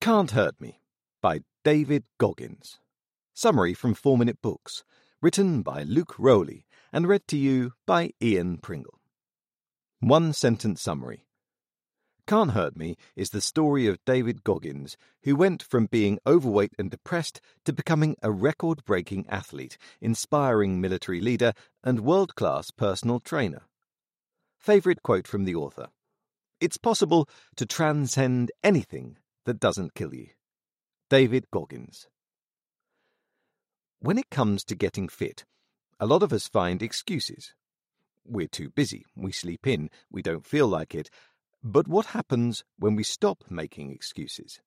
Can't Hurt Me by David Goggins. Summary from 4 Minute Books, written by Luke Rowley and read to you by Ian Pringle. One sentence summary. Can't Hurt Me is the story of David Goggins, who went from being overweight and depressed to becoming a record breaking athlete, inspiring military leader, and world class personal trainer. Favourite quote from the author It's possible to transcend anything that doesn't kill you. David Goggins. When it comes to getting fit, a lot of us find excuses. We're too busy, we sleep in, we don't feel like it. But what happens when we stop making excuses?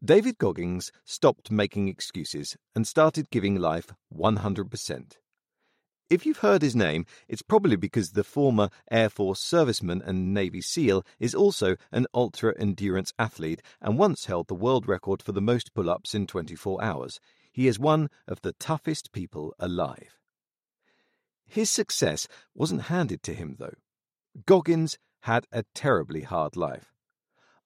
David Goggins stopped making excuses and started giving life 100%. If you've heard his name, it's probably because the former Air Force serviceman and Navy SEAL is also an ultra endurance athlete and once held the world record for the most pull ups in 24 hours. He is one of the toughest people alive. His success wasn't handed to him, though. Goggins had a terribly hard life.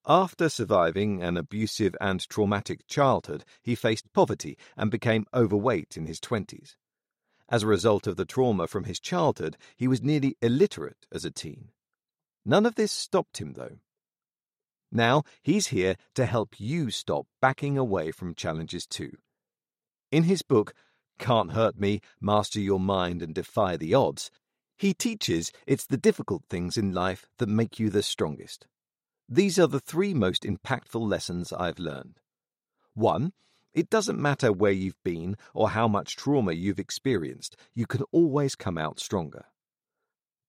After surviving an abusive and traumatic childhood, he faced poverty and became overweight in his 20s. As a result of the trauma from his childhood, he was nearly illiterate as a teen. None of this stopped him, though. Now he's here to help you stop backing away from challenges too. In his book, Can't Hurt Me Master Your Mind and Defy the Odds, he teaches it's the difficult things in life that make you the strongest. These are the three most impactful lessons I've learned. One, it doesn't matter where you've been or how much trauma you've experienced, you can always come out stronger.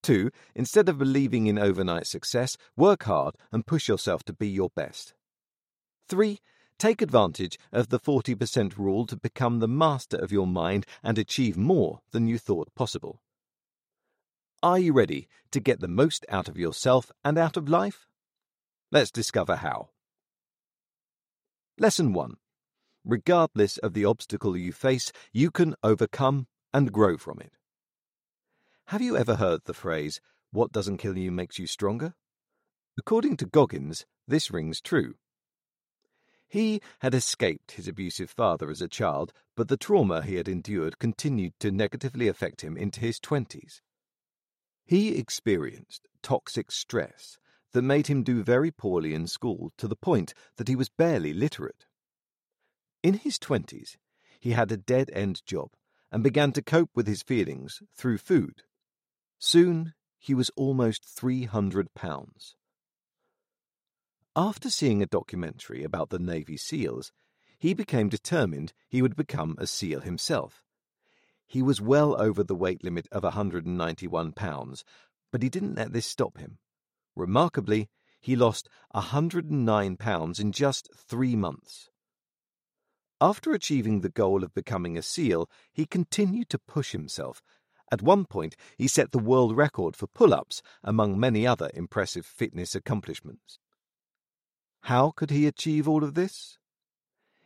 Two, instead of believing in overnight success, work hard and push yourself to be your best. Three, take advantage of the 40% rule to become the master of your mind and achieve more than you thought possible. Are you ready to get the most out of yourself and out of life? Let's discover how. Lesson 1 regardless of the obstacle you face, you can overcome and grow from it. Have you ever heard the phrase, what doesn't kill you makes you stronger? According to Goggins, this rings true. He had escaped his abusive father as a child, but the trauma he had endured continued to negatively affect him into his twenties. He experienced toxic stress that made him do very poorly in school to the point that he was barely literate. In his twenties, he had a dead end job and began to cope with his feelings through food. Soon, he was almost 300 pounds. After seeing a documentary about the Navy SEALs, he became determined he would become a SEAL himself. He was well over the weight limit of 191 pounds, but he didn't let this stop him. Remarkably, he lost 109 pounds in just three months. After achieving the goal of becoming a SEAL, he continued to push himself. At one point, he set the world record for pull ups, among many other impressive fitness accomplishments. How could he achieve all of this?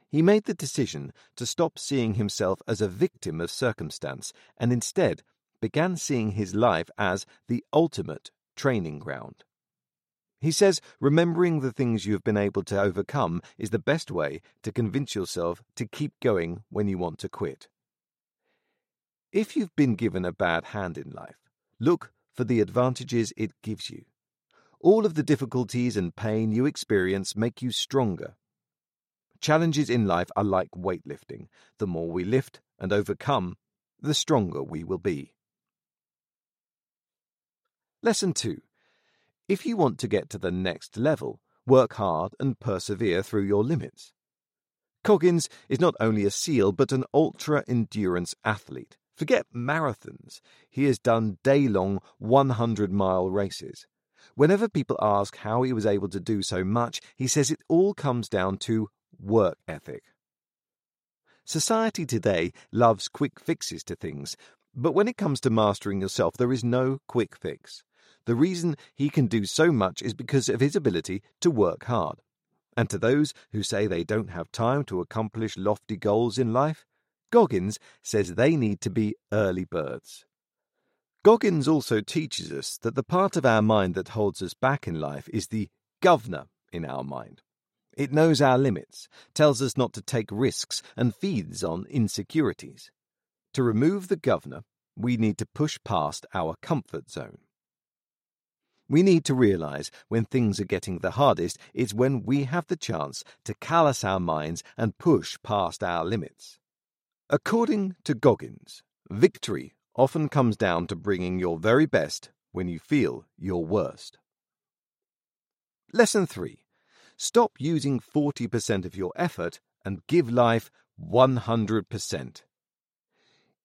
He made the decision to stop seeing himself as a victim of circumstance and instead began seeing his life as the ultimate training ground. He says remembering the things you have been able to overcome is the best way to convince yourself to keep going when you want to quit. If you've been given a bad hand in life, look for the advantages it gives you. All of the difficulties and pain you experience make you stronger. Challenges in life are like weightlifting. The more we lift and overcome, the stronger we will be. Lesson 2 if you want to get to the next level, work hard and persevere through your limits. Goggins is not only a SEAL but an ultra endurance athlete. Forget marathons. He has done day long 100 mile races. Whenever people ask how he was able to do so much, he says it all comes down to work ethic. Society today loves quick fixes to things, but when it comes to mastering yourself, there is no quick fix. The reason he can do so much is because of his ability to work hard. And to those who say they don't have time to accomplish lofty goals in life, Goggins says they need to be early birds. Goggins also teaches us that the part of our mind that holds us back in life is the governor in our mind. It knows our limits, tells us not to take risks, and feeds on insecurities. To remove the governor, we need to push past our comfort zone. We need to realize when things are getting the hardest, it's when we have the chance to callous our minds and push past our limits. According to Goggins, victory often comes down to bringing your very best when you feel your worst. Lesson 3 Stop using 40% of your effort and give life 100%.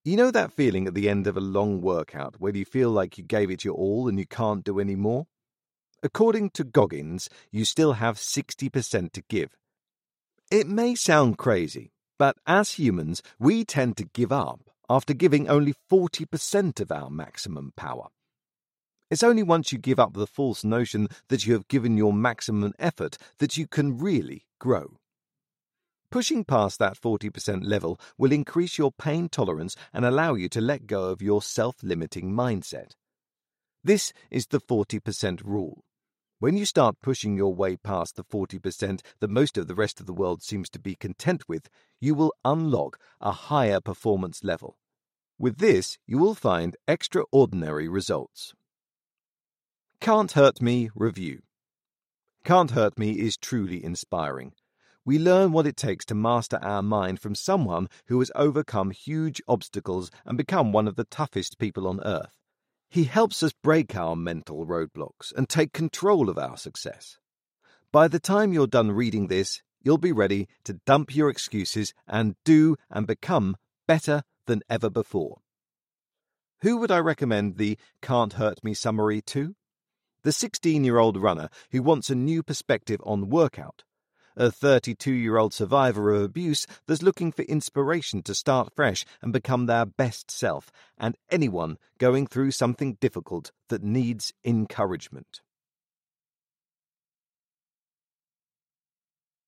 You know that feeling at the end of a long workout where you feel like you gave it your all and you can't do any more? According to Goggins, you still have 60% to give. It may sound crazy, but as humans, we tend to give up after giving only 40% of our maximum power. It's only once you give up the false notion that you have given your maximum effort that you can really grow. Pushing past that 40% level will increase your pain tolerance and allow you to let go of your self limiting mindset. This is the 40% rule. When you start pushing your way past the 40% that most of the rest of the world seems to be content with, you will unlock a higher performance level. With this, you will find extraordinary results. Can't Hurt Me Review Can't Hurt Me is truly inspiring. We learn what it takes to master our mind from someone who has overcome huge obstacles and become one of the toughest people on earth. He helps us break our mental roadblocks and take control of our success. By the time you're done reading this, you'll be ready to dump your excuses and do and become better than ever before. Who would I recommend the Can't Hurt Me summary to? the 16 year old runner who wants a new perspective on workout, a 32 year old survivor of abuse that's looking for inspiration to start fresh and become their best self, and anyone going through something difficult that needs encouragement.